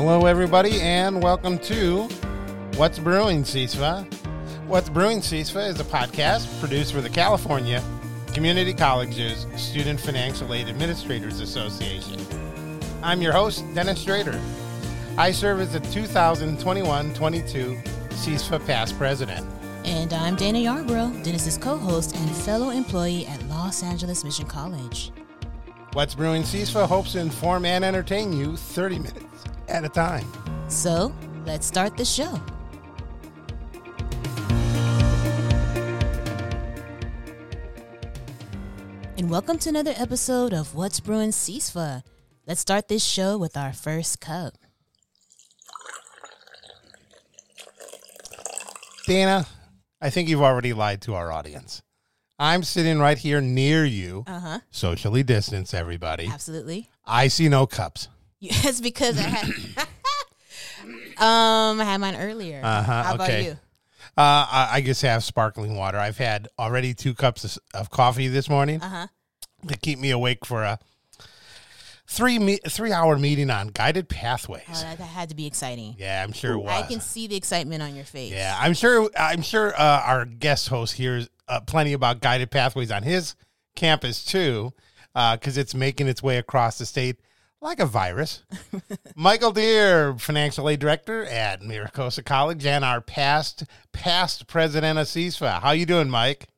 Hello, everybody, and welcome to What's Brewing, CISFA. What's Brewing, CISFA is a podcast produced for the California Community Colleges Student Financial Aid Administrators Association. I'm your host, Dennis Strader. I serve as the 2021 22 CISFA past president. And I'm Dana Yarbrough, Dennis's co host and fellow employee at Los Angeles Mission College. What's Brewing CISFA hopes to inform and entertain you 30 minutes at a time. So let's start the show. And welcome to another episode of What's Brewing CISFA. Let's start this show with our first cup. Dana, I think you've already lied to our audience. I'm sitting right here near you, Uh huh. socially distanced, everybody. Absolutely. I see no cups. Yes, because I had um I had mine earlier. Uh-huh, How about okay. you? Uh, I, I just have sparkling water. I've had already two cups of, of coffee this morning Uh huh. to keep me awake for a three me- three hour meeting on guided pathways. Oh, that, that had to be exciting. yeah, I'm sure it was. I can see the excitement on your face. Yeah, I'm sure. I'm sure uh, our guest host hears uh, plenty about guided pathways on his campus too, because it's making its way across the state like a virus. Michael Deere, financial aid director at MiraCosta College, and our past past president of CISFA. How you doing, Mike?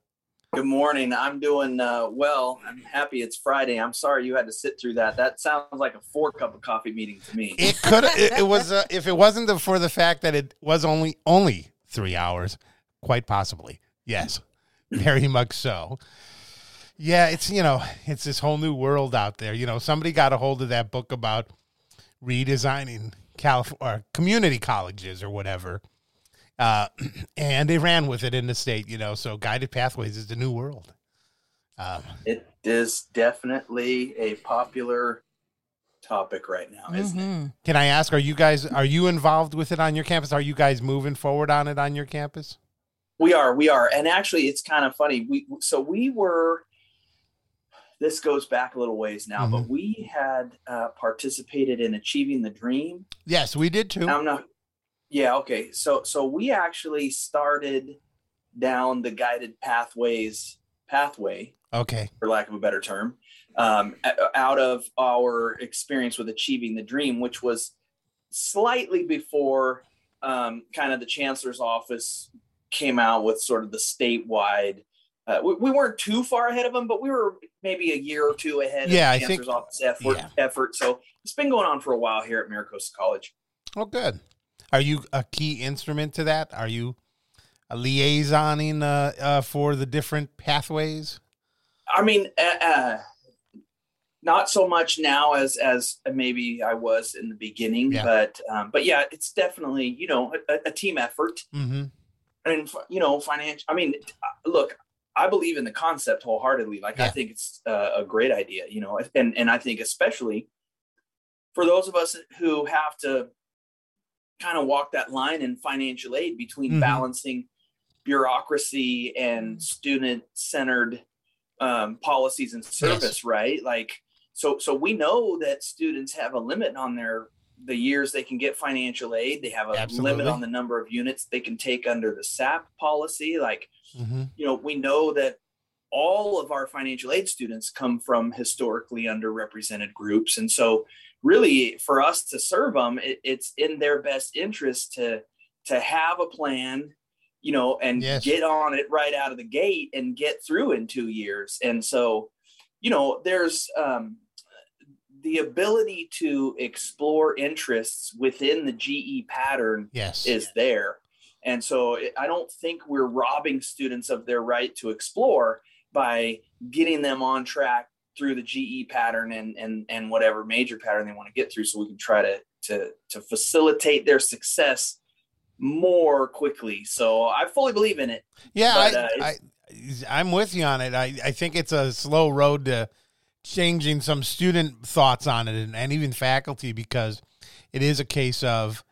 Good morning. I'm doing uh, well. I'm happy it's Friday. I'm sorry you had to sit through that. That sounds like a four cup of coffee meeting to me. It could. it, it was uh, if it wasn't the, for the fact that it was only only three hours, quite possibly. Yes, very much so. Yeah, it's you know it's this whole new world out there. You know, somebody got a hold of that book about redesigning California community colleges or whatever, uh, and they ran with it in the state. You know, so guided pathways is the new world. Um, It is definitely a popular topic right now, isn't it? hmm can I ask? Are you guys are you involved with it on your campus? Are you guys moving forward on it on your campus? We are, we are, and actually, it's kind of funny. We so we were. This goes back a little ways now, but we had uh, participated in achieving the dream. Yes, we did too. I'm not. Yeah. Okay. So so we actually started down the guided pathways pathway Okay. for lack of a better term, um, out of our experience with achieving the dream, which was slightly before um, kind of the chancellor's office came out with sort of the statewide. Uh, we, we weren't too far ahead of them, but we were maybe a year or two ahead Yeah, I of the think- chancellor's office effort, yeah. effort. So it's been going on for a while here at MiraCosta College. Oh, good. Are you a key instrument to that? Are you a liaisoning uh, uh, for the different pathways? I mean, uh, uh, not so much now as as maybe I was in the beginning, Yeah. but um, but yeah, it's definitely you know a, a team effort Mm-hmm. and you know financial. I mean, look, I believe in the concept wholeheartedly. Like I think it's uh, a great idea, you know, and and I think especially for those of us who have to kind of walk that line in financial aid between Mhm. balancing bureaucracy and student centered um, policies and service, right? Like, so so we know that students have a limit on their the years they can get financial aid. They have a Absolutely. limit on the number of units they can take under the SAP policy. Like, Mm-hmm. you know, we know that all of our financial aid students come from historically underrepresented groups, and so really for us to serve them, it, it's in their best interest to to have a plan you know, and Yes. get on it right out of the gate and get through in two years. And so, you know, there's um, the ability to explore interests within the GE pattern Yes. is there. And so I don't think we're robbing students of their right to explore by getting them on track through the GE pattern and and and whatever major pattern they want to get through so we can try to to to facilitate their success more quickly. So I fully believe in it. yeah, but, I, uh, I, I'm with you on it. I, I think it's a slow road to changing some student thoughts on it and, and even faculty because it is a case of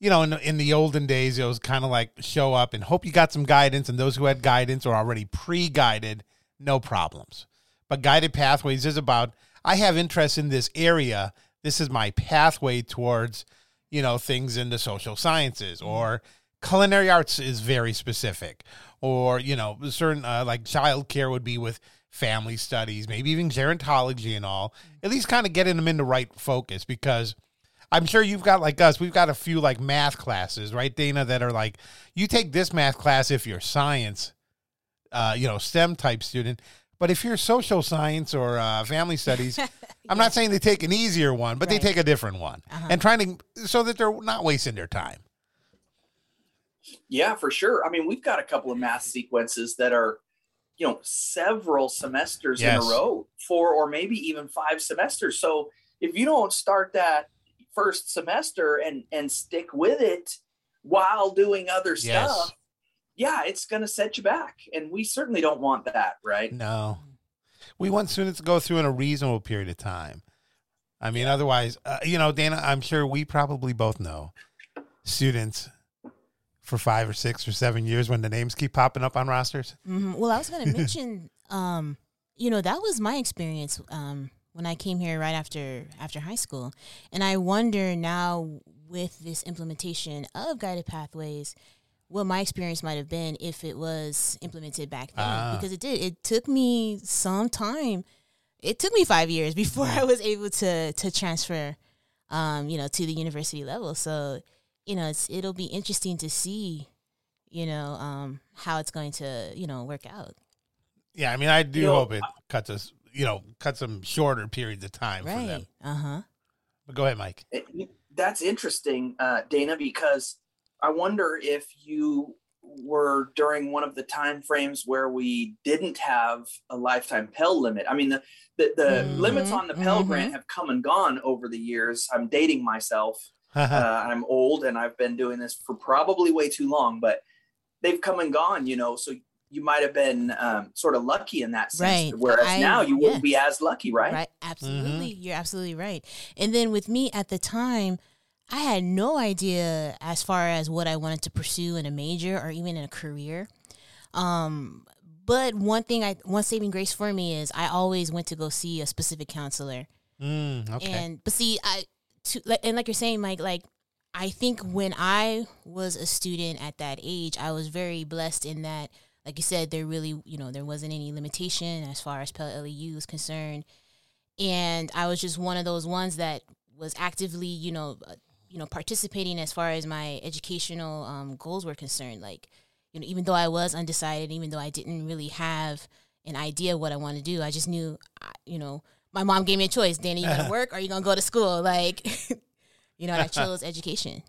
you know, in, in the olden days, it was kind of like show up and hope you got some guidance, and those who had guidance or already pre-guided, no problems. But guided pathways is about I have interest in this area. this is my pathway towards, you know, things in the social sciences or culinary arts is very specific or, you know, certain uh, like childcare would be with family studies, maybe even gerontology and all. At least kind of getting them in the right focus because I'm sure you've got like us, we've got a few like math classes, right, Dana, that are like you take this math class if you're science, uh, you know, STEM type student. But if you're social science or uh, family studies, I'm not saying they take an easier one, but Right. they take a different one Uh-huh. and trying to so that they're not wasting their time. Yeah, for sure. I mean, we've got a couple of math sequences that are, you know, several semesters in a row, four or maybe even five semesters. So if you don't start that first semester and and stick with it while doing other Yes. stuff, yeah, it's going to set you back, and we certainly don't want that, right? No, we want students to go through in a reasonable period of time. I mean, otherwise, uh, you know, Dana, I'm sure we probably both know students for five or six or seven years when the names keep popping up on rosters. hmm Well, I was going to mention, um, you know, that was my experience um, when I came here right after after high school, and I wonder now with this implementation of guided pathways, what my experience might have been if it was implemented back then, Ah. because it did. It took me some time. It took me five years before I was able to to transfer, um, you know, to the university level. So, you know, it's it'll be interesting to see you know, um, how it's going to, you know, work out. Yeah, I mean, I do You know, hope it cuts us, you know, cuts some shorter periods of time for them. Uh huh. But go ahead, Mike. It- that's interesting, uh, Dana, because I wonder if you were during one of the time frames where we didn't have a lifetime Pell limit. I mean, the the, the Mhm, limits on the Pell mhm. grant have come and gone over the years. I'm dating myself. uh, I'm old and I've been doing this for probably way too long, but they've come and gone. You know, so you might have been um, sort of lucky in that sense, Right. whereas I- now you yeah. wouldn't be as lucky, right? Right. Absolutely. You're absolutely right. And then with me at the time, I had no idea as far as what I wanted to pursue in a major or even in a career. Um, but one thing I one saving grace for me is I always went to go see a specific counselor. Mm, okay. And but see, I to and like you're saying, Mike, like I think when I was a student at that age, I was very blessed in that, like you said, there really, you know, there wasn't any limitation as far as Pell LEU is concerned, and I was just one of those ones that was actively, you know, uh, you know, participating as far as my educational um, goals were concerned. Like, you know, even though I was undecided, even though I didn't really have an idea what I want to do, I just knew, you know, my mom gave me a choice. Danny, you gonna work or you gonna go to school? Like, you know, and I chose education.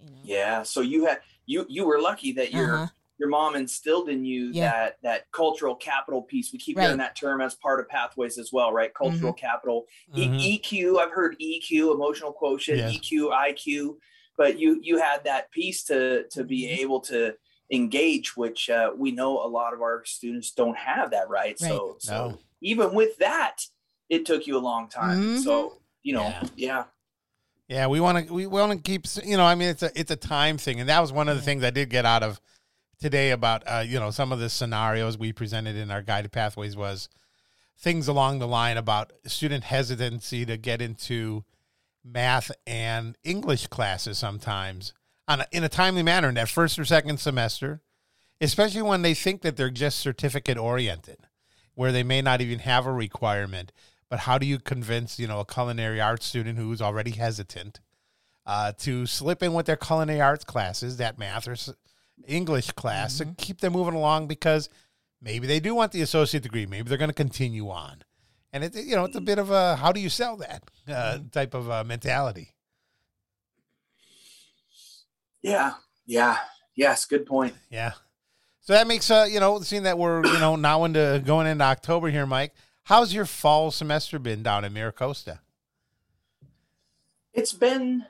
You know, Yeah. So you had you you were lucky that your Uh-huh. your mom instilled in you Yeah. that that cultural capital piece. We keep Right. Mm-hmm. hearing that term as part of pathways as well, right? Cultural capital. E- Mhm. EQ. I've heard EQ, emotional quotient, Yes. EQ, IQ, but you you had that piece to to be Mhm. able to engage, which uh, we know a lot of our students don't have that, right? So so No. even with that, it took you a long time. Mhm. So you know, Yeah. yeah. Yeah, we want to we want to keep you know I mean it's a it's a time thing and that was one of the Yeah. things I did get out of today about uh, you know some of the scenarios we presented in our guided pathways was things along the line about student hesitancy to get into math and English classes sometimes on a, in a timely manner in that first or second semester, especially when they think that they're just certificate oriented, where they may not even have a requirement. But how do you convince you know a culinary arts student who's already hesitant uh, to slip in with their culinary arts classes, that math or English class, to keep them moving along because maybe they do want the associate degree, maybe they're going to continue on, and it you know it's a bit of a how do you sell that uh, type of uh, mentality. Yeah. Yeah. Yes. Good point. Yeah. So that makes uh you know seeing that we're you know now into going into October here, Mike. How's your fall semester been down in Miracosta? It's been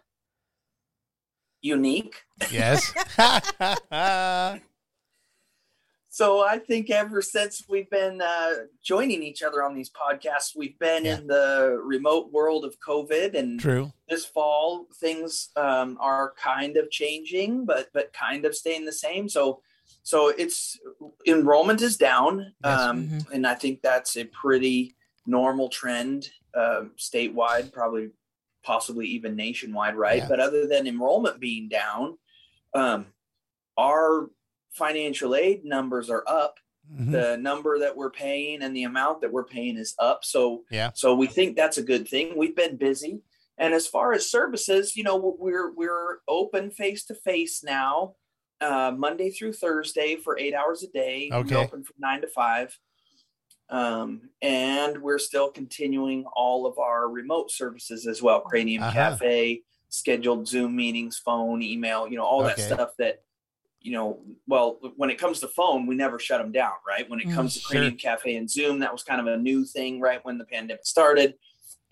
unique. Yes. So I think ever since we've been uh, joining each other on these podcasts, we've been Yeah. in the remote world of COVID, and True. this fall things um, are kind of changing, but but kind of staying the same. So so it's enrollment is down, Yes. um, Mhm. and I think that's a pretty normal trend um, statewide, probably possibly even nationwide, right? Yeah. But other than enrollment being down, um, our financial aid numbers are up. Mhm. The number that we're paying and the amount that we're paying is up. So Yeah. so we think that's a good thing. We've been busy. And as far as services, you know, we're we're open face to face now, uh, Monday through Thursday for eight hours a day. Okay. We're open from nine to five. Um, and we're still continuing all of our remote services as well. Cranium Uh-huh. Cafe, scheduled Zoom meetings, phone, email, you know, all that stuff that, you know, well, when it comes to phone, we never shut them down, right? When it Mm, comes to sure. Cranium Cafe and Zoom, that was kind of a new thing, right? When the pandemic started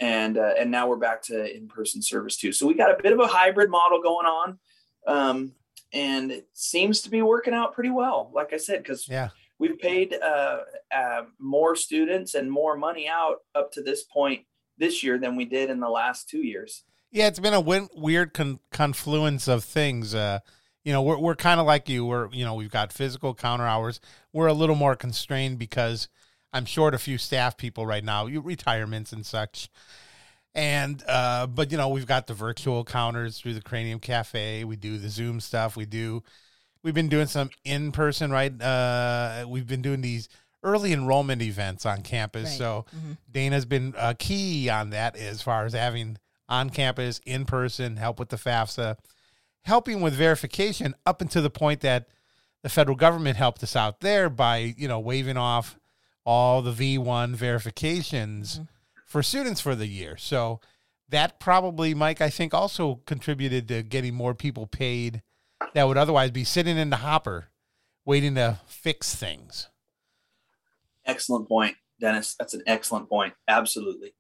and uh, and now we're back to in-person service too. So we got a bit of a hybrid model going on, um, and it seems to be working out pretty well. Like I said, because Yeah. we've paid uh, uh, more students and more money out up to this point this year than we did in the last two years. Yeah, it's been a win- weird con- confluence of things. Uh, you know, we're we're kind of like you. We're you know we've got physical counter hours. We're a little more constrained because I'm short a few staff people right now, you retirements and such. And uh, but you know we've got the virtual counters through the Cranium Cafe. We do the Zoom stuff. We do. We've been doing some in person, right? Uh, we've been doing these early enrollment events on campus. Right. So Mhm. Dana's been uh, key on that as far as having on campus, in person, help with the FAFSA, helping with verification up until the point that the federal government helped us out there by, you know, waiving off all the V1 verifications for students for the year. So that probably, Mike, I think also contributed to getting more people paid that would otherwise be sitting in the hopper waiting to fix things. Excellent point, Dennis. That's an excellent point. Absolutely.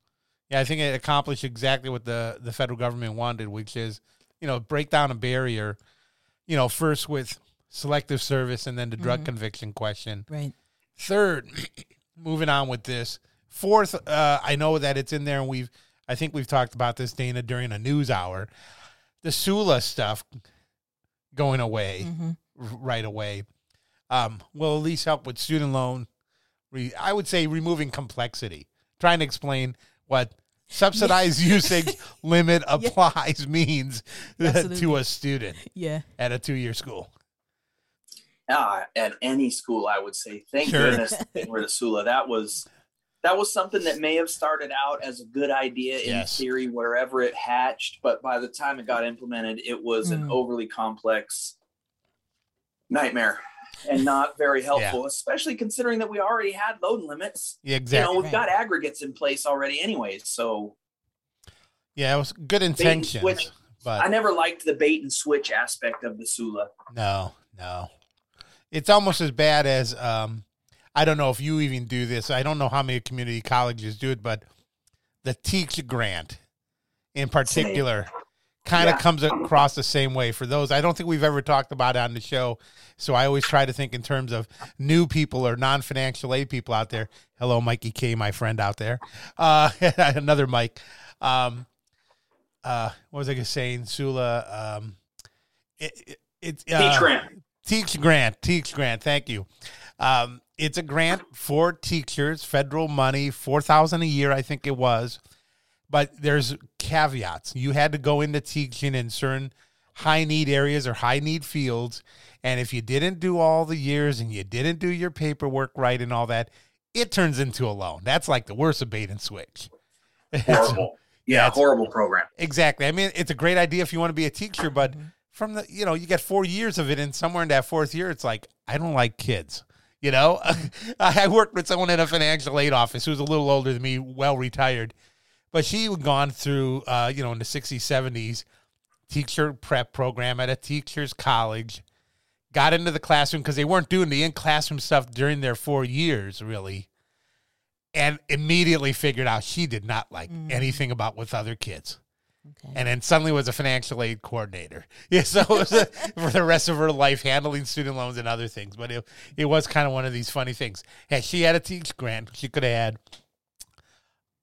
Yeah, I think it accomplished exactly what the, the federal government wanted, which is, you know, break down a barrier, you know, first with selective service and then the drug Mhm. conviction question. Right. Third, moving on with this. Fourth, uh, I know that it's in there and we've, I think we've talked about this, Dana, during a news hour. The SULA stuff going away hmm r- right away um, will at least help with student loan. Re- I would say removing complexity, trying to explain what subsidized usage limit applies means to a student Yeah. at a two year school. Ah, at any school, I would say. Thank Sure. goodness they were to Sula. That was that was something that may have started out as a good idea in Yes. theory wherever it hatched, but by the time it got implemented, it was an Mm. overly complex nightmare and not very helpful, especially considering that we already had load limits. Yeah, You exactly. know, we've got aggregates in place already, anyways. So yeah, it was good intention. switch. but I never liked the bait and switch aspect of the Sula. No, no. It's almost as bad as um I don't know if you even do this. I don't know how many community colleges do it, but the teach grant in particular kind of Yeah. comes across the same way for those. I don't think we've ever talked about it on the show. So I always try to think in terms of new people or non-financial aid people out there. Hello, Mikey K, my friend out there. Uh, another Mike. Um, uh, what was I gonna saying? Sula. Um, it, it, it's uh, Teach grant. Teach grant, teach grant. Thank you. Um, it's a grant for teachers, federal money, four thousand a year, I think it was. But there's caveats. You had to go into teaching in certain high need areas or high need fields, and if you didn't do all the years and you didn't do your paperwork right and all that, it turns into a loan. That's like the worst of bait and switch. Horrible. Yeah, Yeah, horrible program. Exactly. I mean, it's a great idea if you want to be a teacher, but from the, you know, you get four years of it, and somewhere in that fourth year, it's like, I don't like kids. You know, I worked with someone in a financial aid office who was a little older than me, well retired, but she had gone through, uh, you know, in the 60s, 70s, teacher prep program at a teacher's college, got into the classroom because they weren't doing the in classroom stuff during their four years, really, and immediately figured out she did not like Mm. anything about with other kids Okay. and then suddenly was a financial aid coordinator. Yeah, so it was a, for the rest of her life handling student loans and other things. But it, it was kind of one of these funny things. Had she had a teach grant, she could have had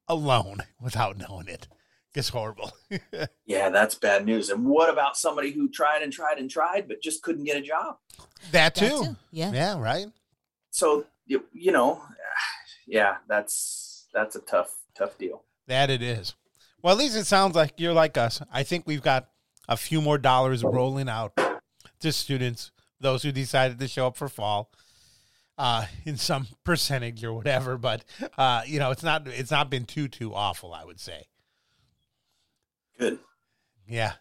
a loan without knowing it. It's horrible. Yeah, that's bad news. And what about somebody who tried and tried and tried but just couldn't get a job? that That too. too. Yeah. Yeah, right. So you, you know, yeah, that's that's a tough tough deal. That it is. Well, at least it sounds like you're like us. I think we've got a few more dollars rolling out to students, those who decided to show up for fall, uh, in some percentage or whatever. But uh, you know, it's not it's not been too too awful. I would say. Good. Yeah,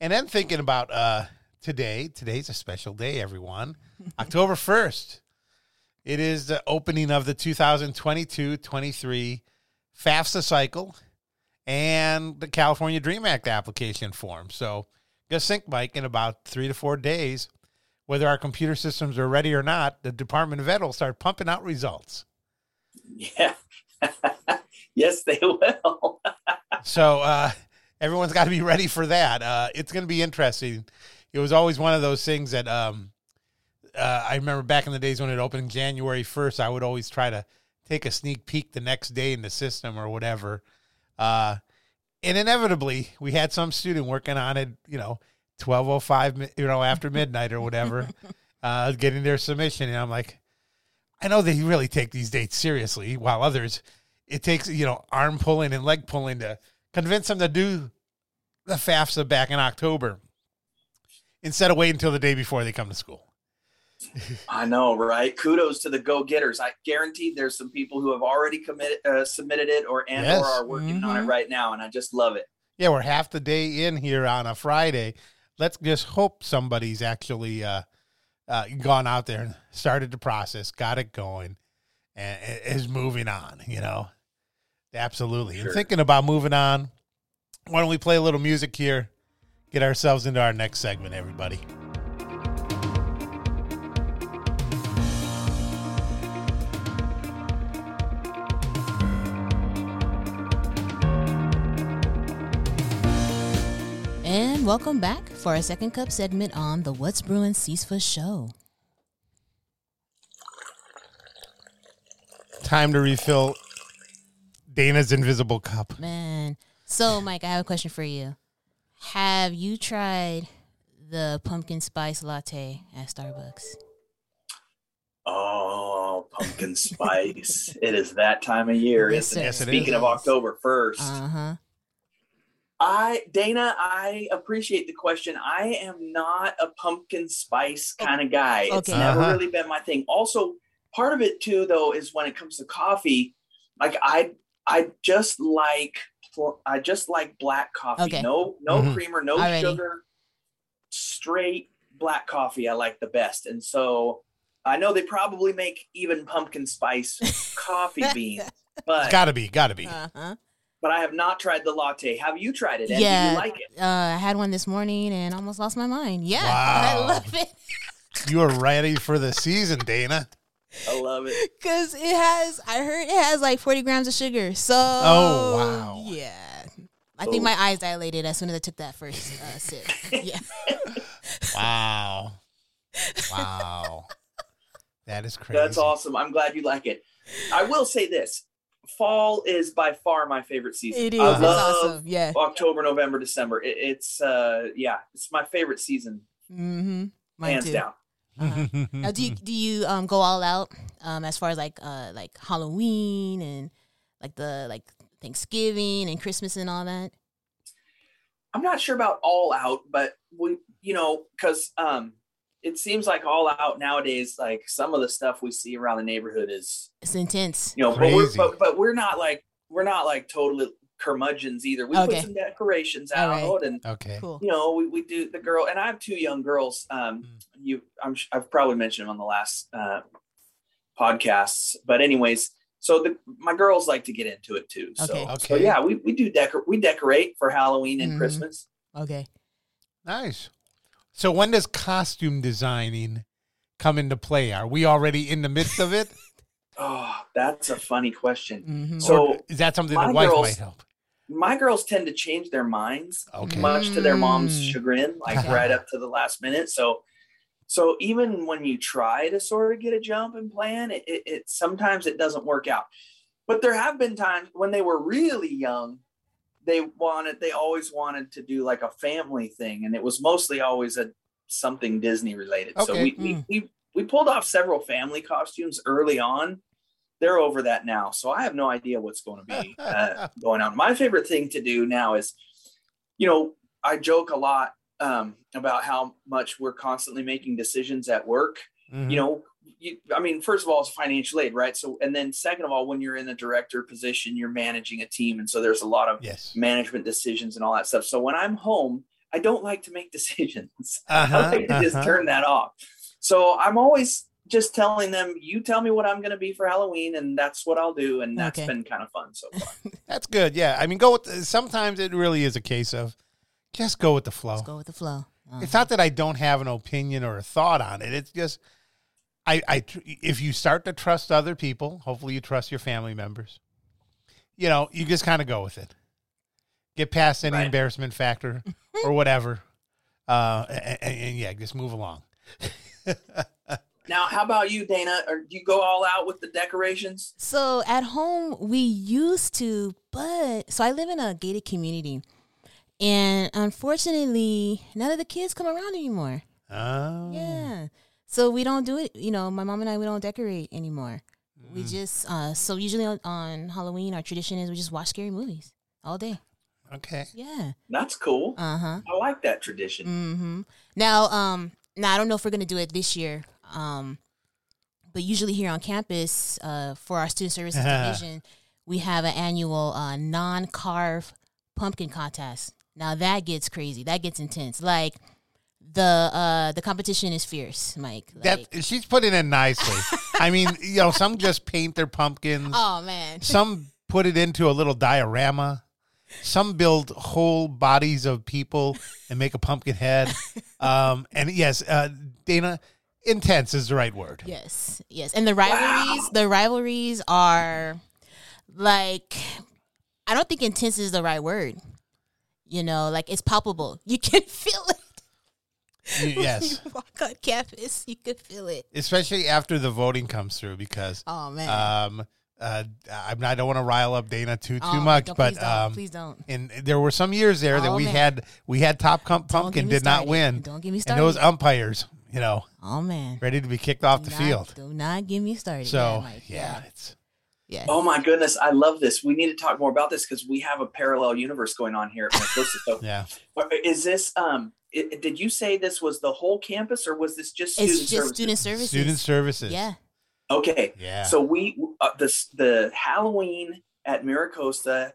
and then thinking about uh, today. Today's a special day, everyone. October first. It is the opening of the 2022-23 FAFSA cycle and the California Dream Act application form. So just think, Mike, in about three to four days, whether our computer systems are ready or not, the Department of Ed will start pumping out results. Yeah. yes, they will. so uh, everyone's got to be ready for that. Uh, it's going to be interesting. It was always one of those things that um, uh, I remember back in the days when it opened January 1st, I would always try to take a sneak peek the next day in the system or whatever. Uh, and inevitably, we had some student working on it, you know, 1205, you know, after midnight or whatever, uh, getting their submission. And I'm like, I know they really take these dates seriously, while others, it takes, you know, arm pulling and leg pulling to convince them to do the FAFSA back in October instead of waiting until the day before they come to school. I know, right? Kudos to the go-getters. I guarantee there's some people who have already committed, uh, submitted it, or and Yes. or are working on it Mhm. right now, and I just love it. Yeah, we're half the day in here on a Friday. Let's just hope somebody's actually uh, uh, gone out there and started the process, got it going, and is moving on. You know, absolutely. And thinking about moving on, why don't we play a little music here? Get ourselves into our next segment, everybody. And welcome back for our second cup segment on the What's Brewing CISFA show. Time to refill Dana's invisible cup. Man. So, Mike, I have a question for you. Have you tried the pumpkin spice latte at Starbucks? Oh, pumpkin spice! it is that time of year, Yes, isn't it? Yes, it Speaking is. of October first, Uh huh. I Dana, I appreciate the question. I am not a pumpkin spice kind of guy. It's Okay. never Uh-huh. really been my thing. Also, part of it too, though, is when it comes to coffee, like I, I just like, I just like black coffee. Okay. No, no Mhm. creamer, no Alrighty. sugar, straight black coffee. I like the best, and so I know they probably make even pumpkin spice coffee beans, but it's Gotta be, gotta be. Uh huh. But I have not tried the latte. Have you tried it? And do Yeah. you like it? Uh, I had one this morning and almost lost my mind. Yeah, I love it You are ready for the season, Dana. I love it. because it has. I heard it has like forty grams of sugar. So Oh, wow. yeah. I think Oh. my eyes dilated as soon as I took that first uh, sip. Yeah. Wow. Wow. That is crazy. That's awesome. I'm glad you like it. I will say this: fall is by far my favorite season. It is. I love awesome. Yeah. October, November, December. It, it's uh, yeah, it's my favorite season, Mm-hmm. Mine hands too. down. Uh-huh. Now, do you do you um go all out um as far as like uh like Halloween and like the like Thanksgiving and Christmas and all that? I'm not sure about all out, but we, you know, because um, it seems like all out nowadays. Like some of the stuff we see around the neighborhood is, It's intense. you know, but we're, but, but we're not like we're not like totally curmudgeons either. We Okay. put some decorations out, right. and okay. Cool. you know, we, we do the girl, and I have two young girls. Um, Mm. you, I'm, sh- I've probably mentioned them on the last uh, podcasts, but anyways, so the my girls like to get into it too. So, Okay. so yeah, we, we do decor, we decorate for Halloween and Mhm. Christmas. Okay. Nice. So when does costume designing come into play? Are we already in the midst of it? Oh, that's a funny question. Mm-hmm. So or is that something my the wife girls- might help? my girls tend to change their minds, Okay. much to their mom's Mm. chagrin, like right up to the last minute. So, so even when you try to sort of get a jump and plan, it, it, it sometimes it doesn't work out. But there have been times when they were really young, they wanted, they always wanted to do like a family thing, and it was mostly always a something Disney related. So Okay. we, we Mm. we we pulled off several family costumes early on, they're over that now. So I have no idea what's going to be uh, going on. My favorite thing to do now is, you know, I joke a lot um, about how much we're constantly making decisions at work. Mhm. You know, you, I mean, first of all, it's financial aid, right? So, and then second of all, when you're in the director position, you're managing a team, and so there's a lot of yes. management decisions and all that stuff. So when I'm home, I don't like to make decisions. Uh-huh, I like to just uh-huh. turn that off. So I'm always just telling them, you tell me what I'm going to be for Halloween, and that's what I'll do. And that's Okay. been kind of fun so far. That's good. Yeah. I mean, go with. The, sometimes it really is a case of just go with the flow. Let's go with the flow. Uh, It's not that I don't have an opinion or a thought on it. It's just I I tr- if you start to trust other people, hopefully you trust your family members. You know, you just kind of go with it. Get past any Right. embarrassment factor or whatever. Uh and, and yeah, just move along. now, how about you, Dana? Or do you go all out with the decorations? So at home we used to, but so I live in a gated community, and unfortunately, none of the kids come around anymore. Oh. Yeah, so we don't do it. You know, my mom and I we don't decorate anymore. We Mm. just uh so usually on, on Halloween our tradition is we just watch scary movies all day. Okay. Yeah. That's cool. Uh huh. I like that tradition. Mm-hmm. Now, um, now I don't know if we're gonna do it this year. Um, but usually here on campus, uh, for our student services division, we have an annual uh, non-carve pumpkin contest. Now that gets crazy. That gets intense. Like the uh the competition is fierce, Mike. Like, That she's putting it in nicely. I mean, you know, some just paint their pumpkins. oh man. Some put it into a little diorama. Some build whole bodies of people and make a pumpkin head. Um, and yes, uh, Dana, intense is the right word. Yes, yes, and the rivalries, the rivalries are like, I don't think intense is the right word. You know, like it's palpable. You can feel it. Y- Yes, you walk on campus, you can feel it. especially after the voting comes through because Oh man, um, uh, I'm not, I don't want to rile up Dana too too Oh, much, don't- but please don't, um, please don't. and there were some years there that Oh, we man. had we had top com- pumpkin me did not started. win, Don't get me and started. those umpires, you know, oh man, ready to be kicked off Do the not- field. Do not get me started. So yeah, Mike. yeah, it's yeah. Oh my goodness, I love this. We need to talk more about this because we have a parallel universe going on here at MiraCosta. So, yeah. is this? Um, i did you say this was the whole campus, or was this just student It's just services? student services. Student services. Yeah. Okay, Yeah. So we uh, the the Halloween at MiraCosta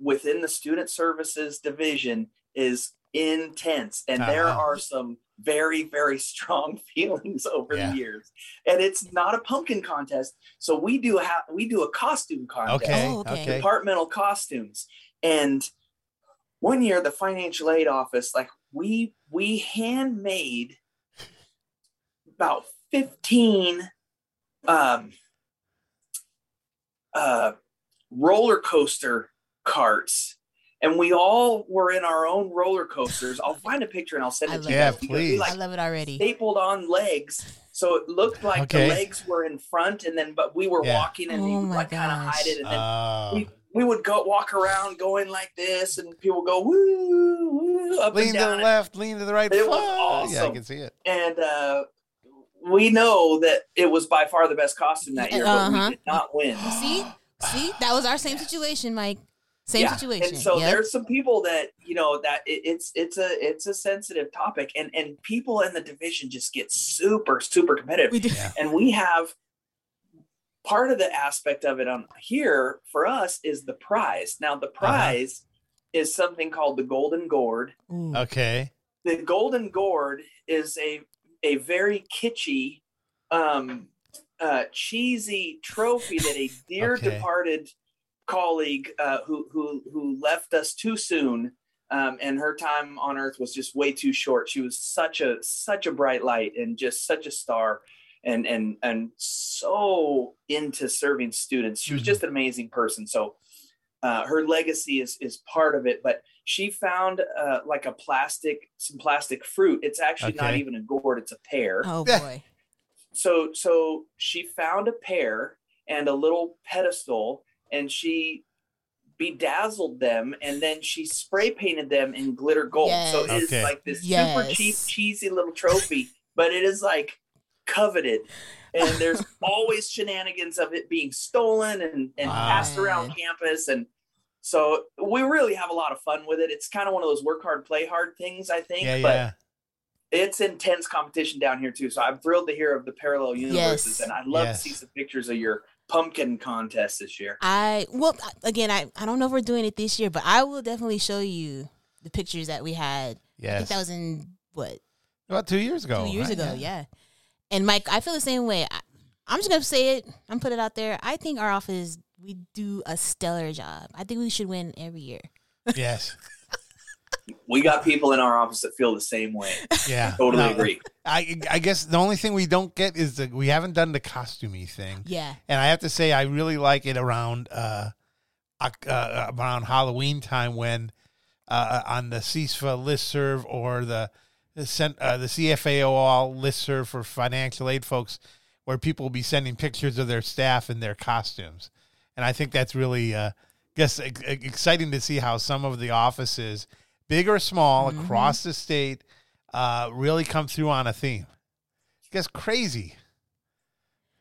within the student services division is intense, and there Uh-huh. are some very very strong feelings over Yeah. the years. And it's not a pumpkin contest, so we do have we do a costume contest, Okay. Oh, okay. okay. departmental costumes, and one year the financial aid office like we we handmade about 15 um uh roller coaster carts and we all were in our own roller coasters i'll find a picture and i'll send I it to you Yeah, guys please. like I love it already. stapled on legs so it looked like Okay. the legs were in front and then but we were Yeah. walking and we Oh would like kind of hide it and then Oh. we, we would go walk around going like this and people go woo, woo up lean and to the left, lean to the right. It was Fuck. Yeah, I can see it. and uh, we know that it was by far the best costume that year, but Uh-huh. we did not win. See, see, that was our same situation, Mike. Same Yeah, situation. And so Yep. there's some people that you know that it, it's it's a it's a sensitive topic, and and people in the division just get super super competitive, we did. Yeah. and we have part of the aspect of it on here for us is the prize. Now the Uh-huh. prize is something called the Golden Gourd. Okay. the golden gourd is a a very kitschy um uh cheesy trophy that a dear Okay. departed colleague uh who who who left us too soon um and her time on earth was just way too short she was such a such a bright light and just such a star and and and so into serving students she was Mhm. just an amazing person so uh, her legacy is is part of it but she found uh, like a plastic some plastic fruit. It's actually not even a gourd it's a pear. Oh boy. so so she found a pear and a little pedestal and she bedazzled them and then she spray painted them in glitter gold. So it is Yes. like this super cheap cheesy little trophy but it is like coveted and there's always shenanigans of it being stolen and, and Wow. passed around campus. And so we really have a lot of fun with it. It's kind of one of those work hard, play hard things, I think. Yeah, but yeah. it's intense competition down here too. So I'm thrilled to hear of the parallel universes, Yes. and I'd love Yes. to see some pictures of your pumpkin contest this year. I well again I, I don't know if we're doing it this year, but I will definitely show you the pictures that we had. I Yes. think that was in what About two years ago. two years right? ago, yeah. And Mike, I feel the same way. I, I'm just gonna say it. I'm put it out there. I think our office we do a stellar job. I think we should win every year. Yes. We got people in our office that feel the same way. Yeah. Totally No, agree. I I guess the only thing we don't get is that we haven't done the costumey thing. Yeah. And I have to say, I really like it around uh, uh around Halloween time when uh, on the CISFA listserv or the the, cent, uh, the CFAO listserv for financial aid folks, where people will be sending pictures of their staff in their costumes, and I think that's really uh, guess ex- exciting to see how some of the offices, big or small, Mhm. across the state, uh, really come through on a theme. It's crazy.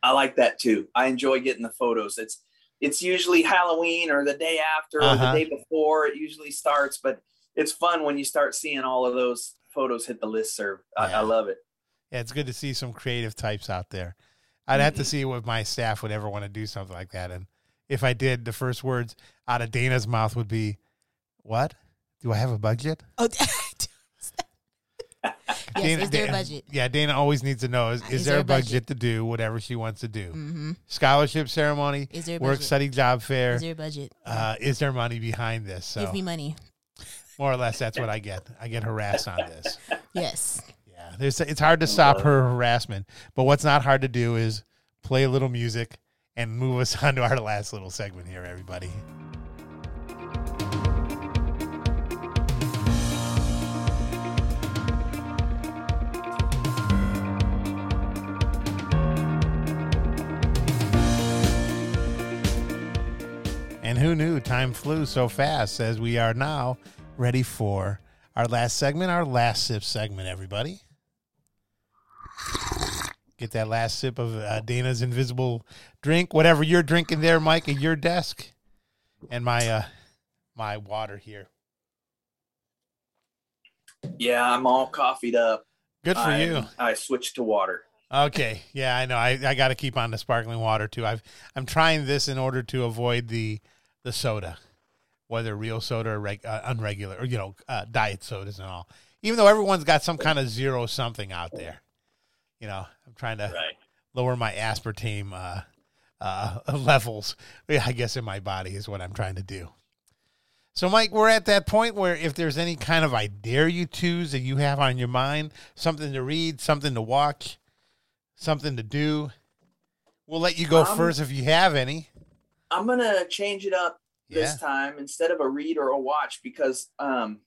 I like that too. I enjoy getting the photos. It's it's usually Halloween or the day after or Uh-huh. the day before. It usually starts, but it's fun when you start seeing all of those photos hit the list serve. I, Yeah. I love it. Yeah, it's good to see some creative types out there. I'd have to Mhm. see if my staff would ever want to do something like that. And if I did, the first words out of Dana's mouth would be, What? Do I have a budget? Oh, yes. Is there a budget? Yeah, Dana always needs to know is, is, Is there there a a budget, budget? to do whatever she wants to do? Mm-hmm. Scholarship ceremony, Is there a work budget? study job fair. Is there a budget? uh, is there money behind this? So Give me money. More or less, that's what I get. I get harassed on this. Yes. Yeah, there's it's hard to stop her harassment, but what's not hard to do is play a little music and move us on to our last little segment here, everybody. And who knew time flew so fast as we are now ready for our last segment, our last sip segment, everybody. Get that last sip of uh, Dana's invisible drink, whatever you're drinking there, Mike, at your desk, and my uh, my water here. Yeah, I'm all coffeeed up. Good for I, you. I switched to water. Okay, yeah, I know. I, I got to keep on the sparkling water too. I've I'm trying this in order to avoid the the soda, whether real soda or reg, uh, unregular or you know uh, diet sodas and all. Even though everyone's got some kind of zero something out there, you know, I'm trying to Right. lower my aspartame uh, uh, levels. I guess in my body is what I'm trying to do. So, Mike, we're at that point where if there's any kind of I dare you twos that you have on your mind, something to read, something to watch, something to do, we'll let you go Um, first if you have any. I'm gonna change it up this Yeah. time instead of a read or a watch because um,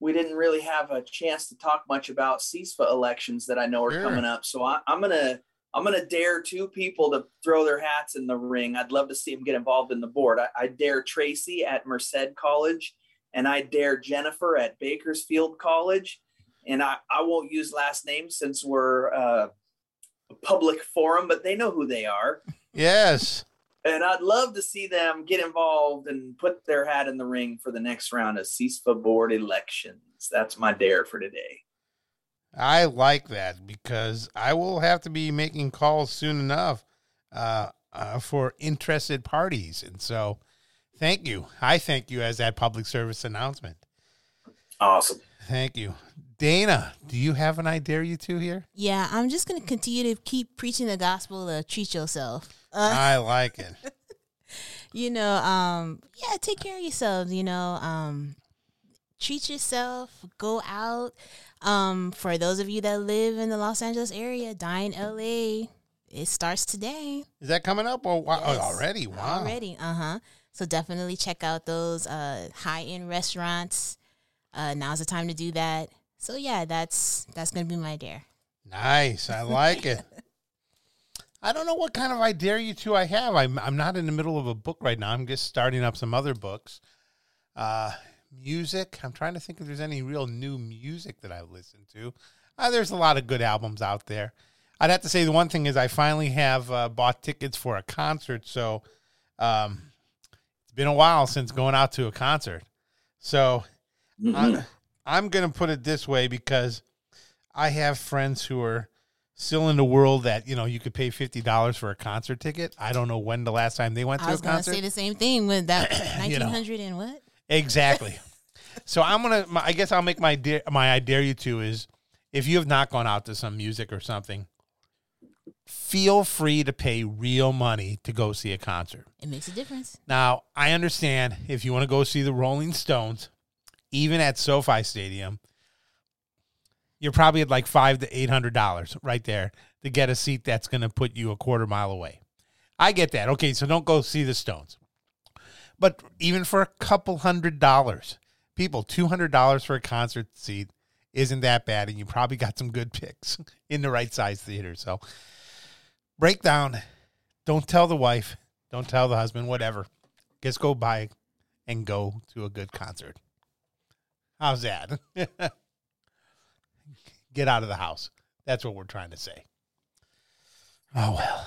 we didn't really have a chance to talk much about CISFA elections that I know are Sure. coming up. So I, I'm gonna I'm gonna dare two people to throw their hats in the ring. I'd love to see them get involved in the board. I, I dare Tracy at Merced College, and I dare Jennifer at Bakersfield College. And I, I won't use last names since we're uh, a public forum, but they know who they are Yes. And I'd love to see them get involved and put their hat in the ring for the next round of CISFA board elections. That's my dare for today. I like that because I will have to be making calls soon enough uh, uh, for interested parties. And so, thank you. I thank you as that public service announcement. Awesome. Thank you. Dana, do you have an I dare you to here? Yeah, I'm just gonna continue to keep preaching the gospel to treat yourself. Uh, I like it. you know, um, yeah, take care of yourselves. You know, um, treat yourself. Go out. Um, for those of you that live in the Los Angeles area, Dine LA. It starts today. Is that coming up? Oh, wow. oh Yes. already? Wow. Already, uh huh. So definitely check out those uh, high end restaurants. Uh, now's the time to do that. So yeah, that's that's gonna be my dare. Nice. I like it. I don't know what kind of I dare you to I have. I'm I'm not in the middle of a book right now. I'm just starting up some other books. Uh music. I'm trying to think if there's any real new music that I've listened to. Uh, there's a lot of good albums out there. I'd have to say the one thing is I finally have uh, bought tickets for a concert. So um, it's been a while since going out to a concert. So Mhm. I'm, I'm going to put it this way because I have friends who are still in the world that, you know, you could pay $50 for a concert ticket. I don't know when the last time they went I to a concert. say the same thing with that You know. 1900 and what? Exactly. so I'm gonna. my- I guess I'll make my dare, my I dare you to is if you have not gone out to some music or something, feel free to pay real money to go see a concert. It makes a difference. Now I understand if you want to go see the Rolling Stones, even at SoFi Stadium, you're probably at like five to eight hundred dollars right there to get a seat that's going to put you a quarter mile away. I get that. Okay, so don't go see the Stones. But even for a couple hundred dollars, people, two hundred dollars for a concert seat isn't that bad, and you probably got some good picks in the right size theater. So break down. Don't tell the wife. Don't tell the husband. Whatever. Just go buy and go to a good concert. How's that? Get out of the house. That's what we're trying to say. Oh well,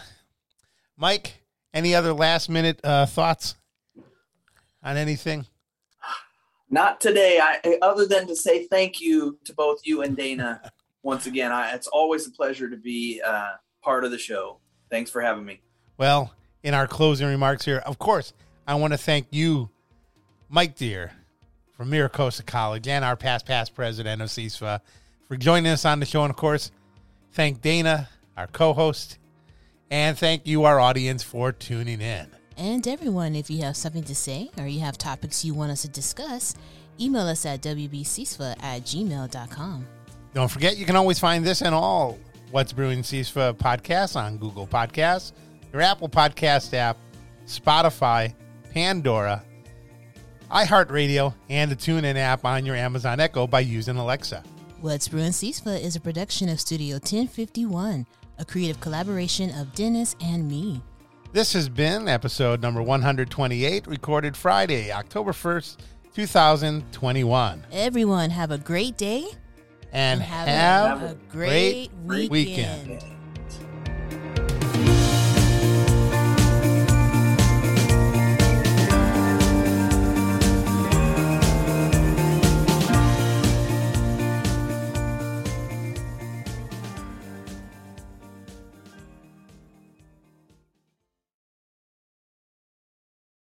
Mike. Any other last minute uh, thoughts on anything? Not today. I other than to say thank you to both you and Dana once again. I, it's always a pleasure to be uh, part of the show. Thanks for having me. Well, in our closing remarks here, of course, I want to thank you, Mike Dear, from MiraCosta College, and our past past president of CISFA, for joining us on the show. And of course, thank Dana, our co-host, and thank you, our audience, for tuning in. And everyone, if you have something to say or you have topics you want us to discuss, email us at wbcsfa at gmail.com. Don't forget, you can always find this and all What's Brewing CISFA podcasts on Google Podcasts, your Apple Podcast app, Spotify, Pandora, iHeartRadio, and the TuneIn app on your Amazon Echo by using Alexa. What's Brewing CISFA is a production of Studio 1051, a creative collaboration of Dennis and me. This has been episode number 128, recorded Friday, October 1st, 2021. Everyone, have a great day And, and have, have, a, great, great weekend. weekend.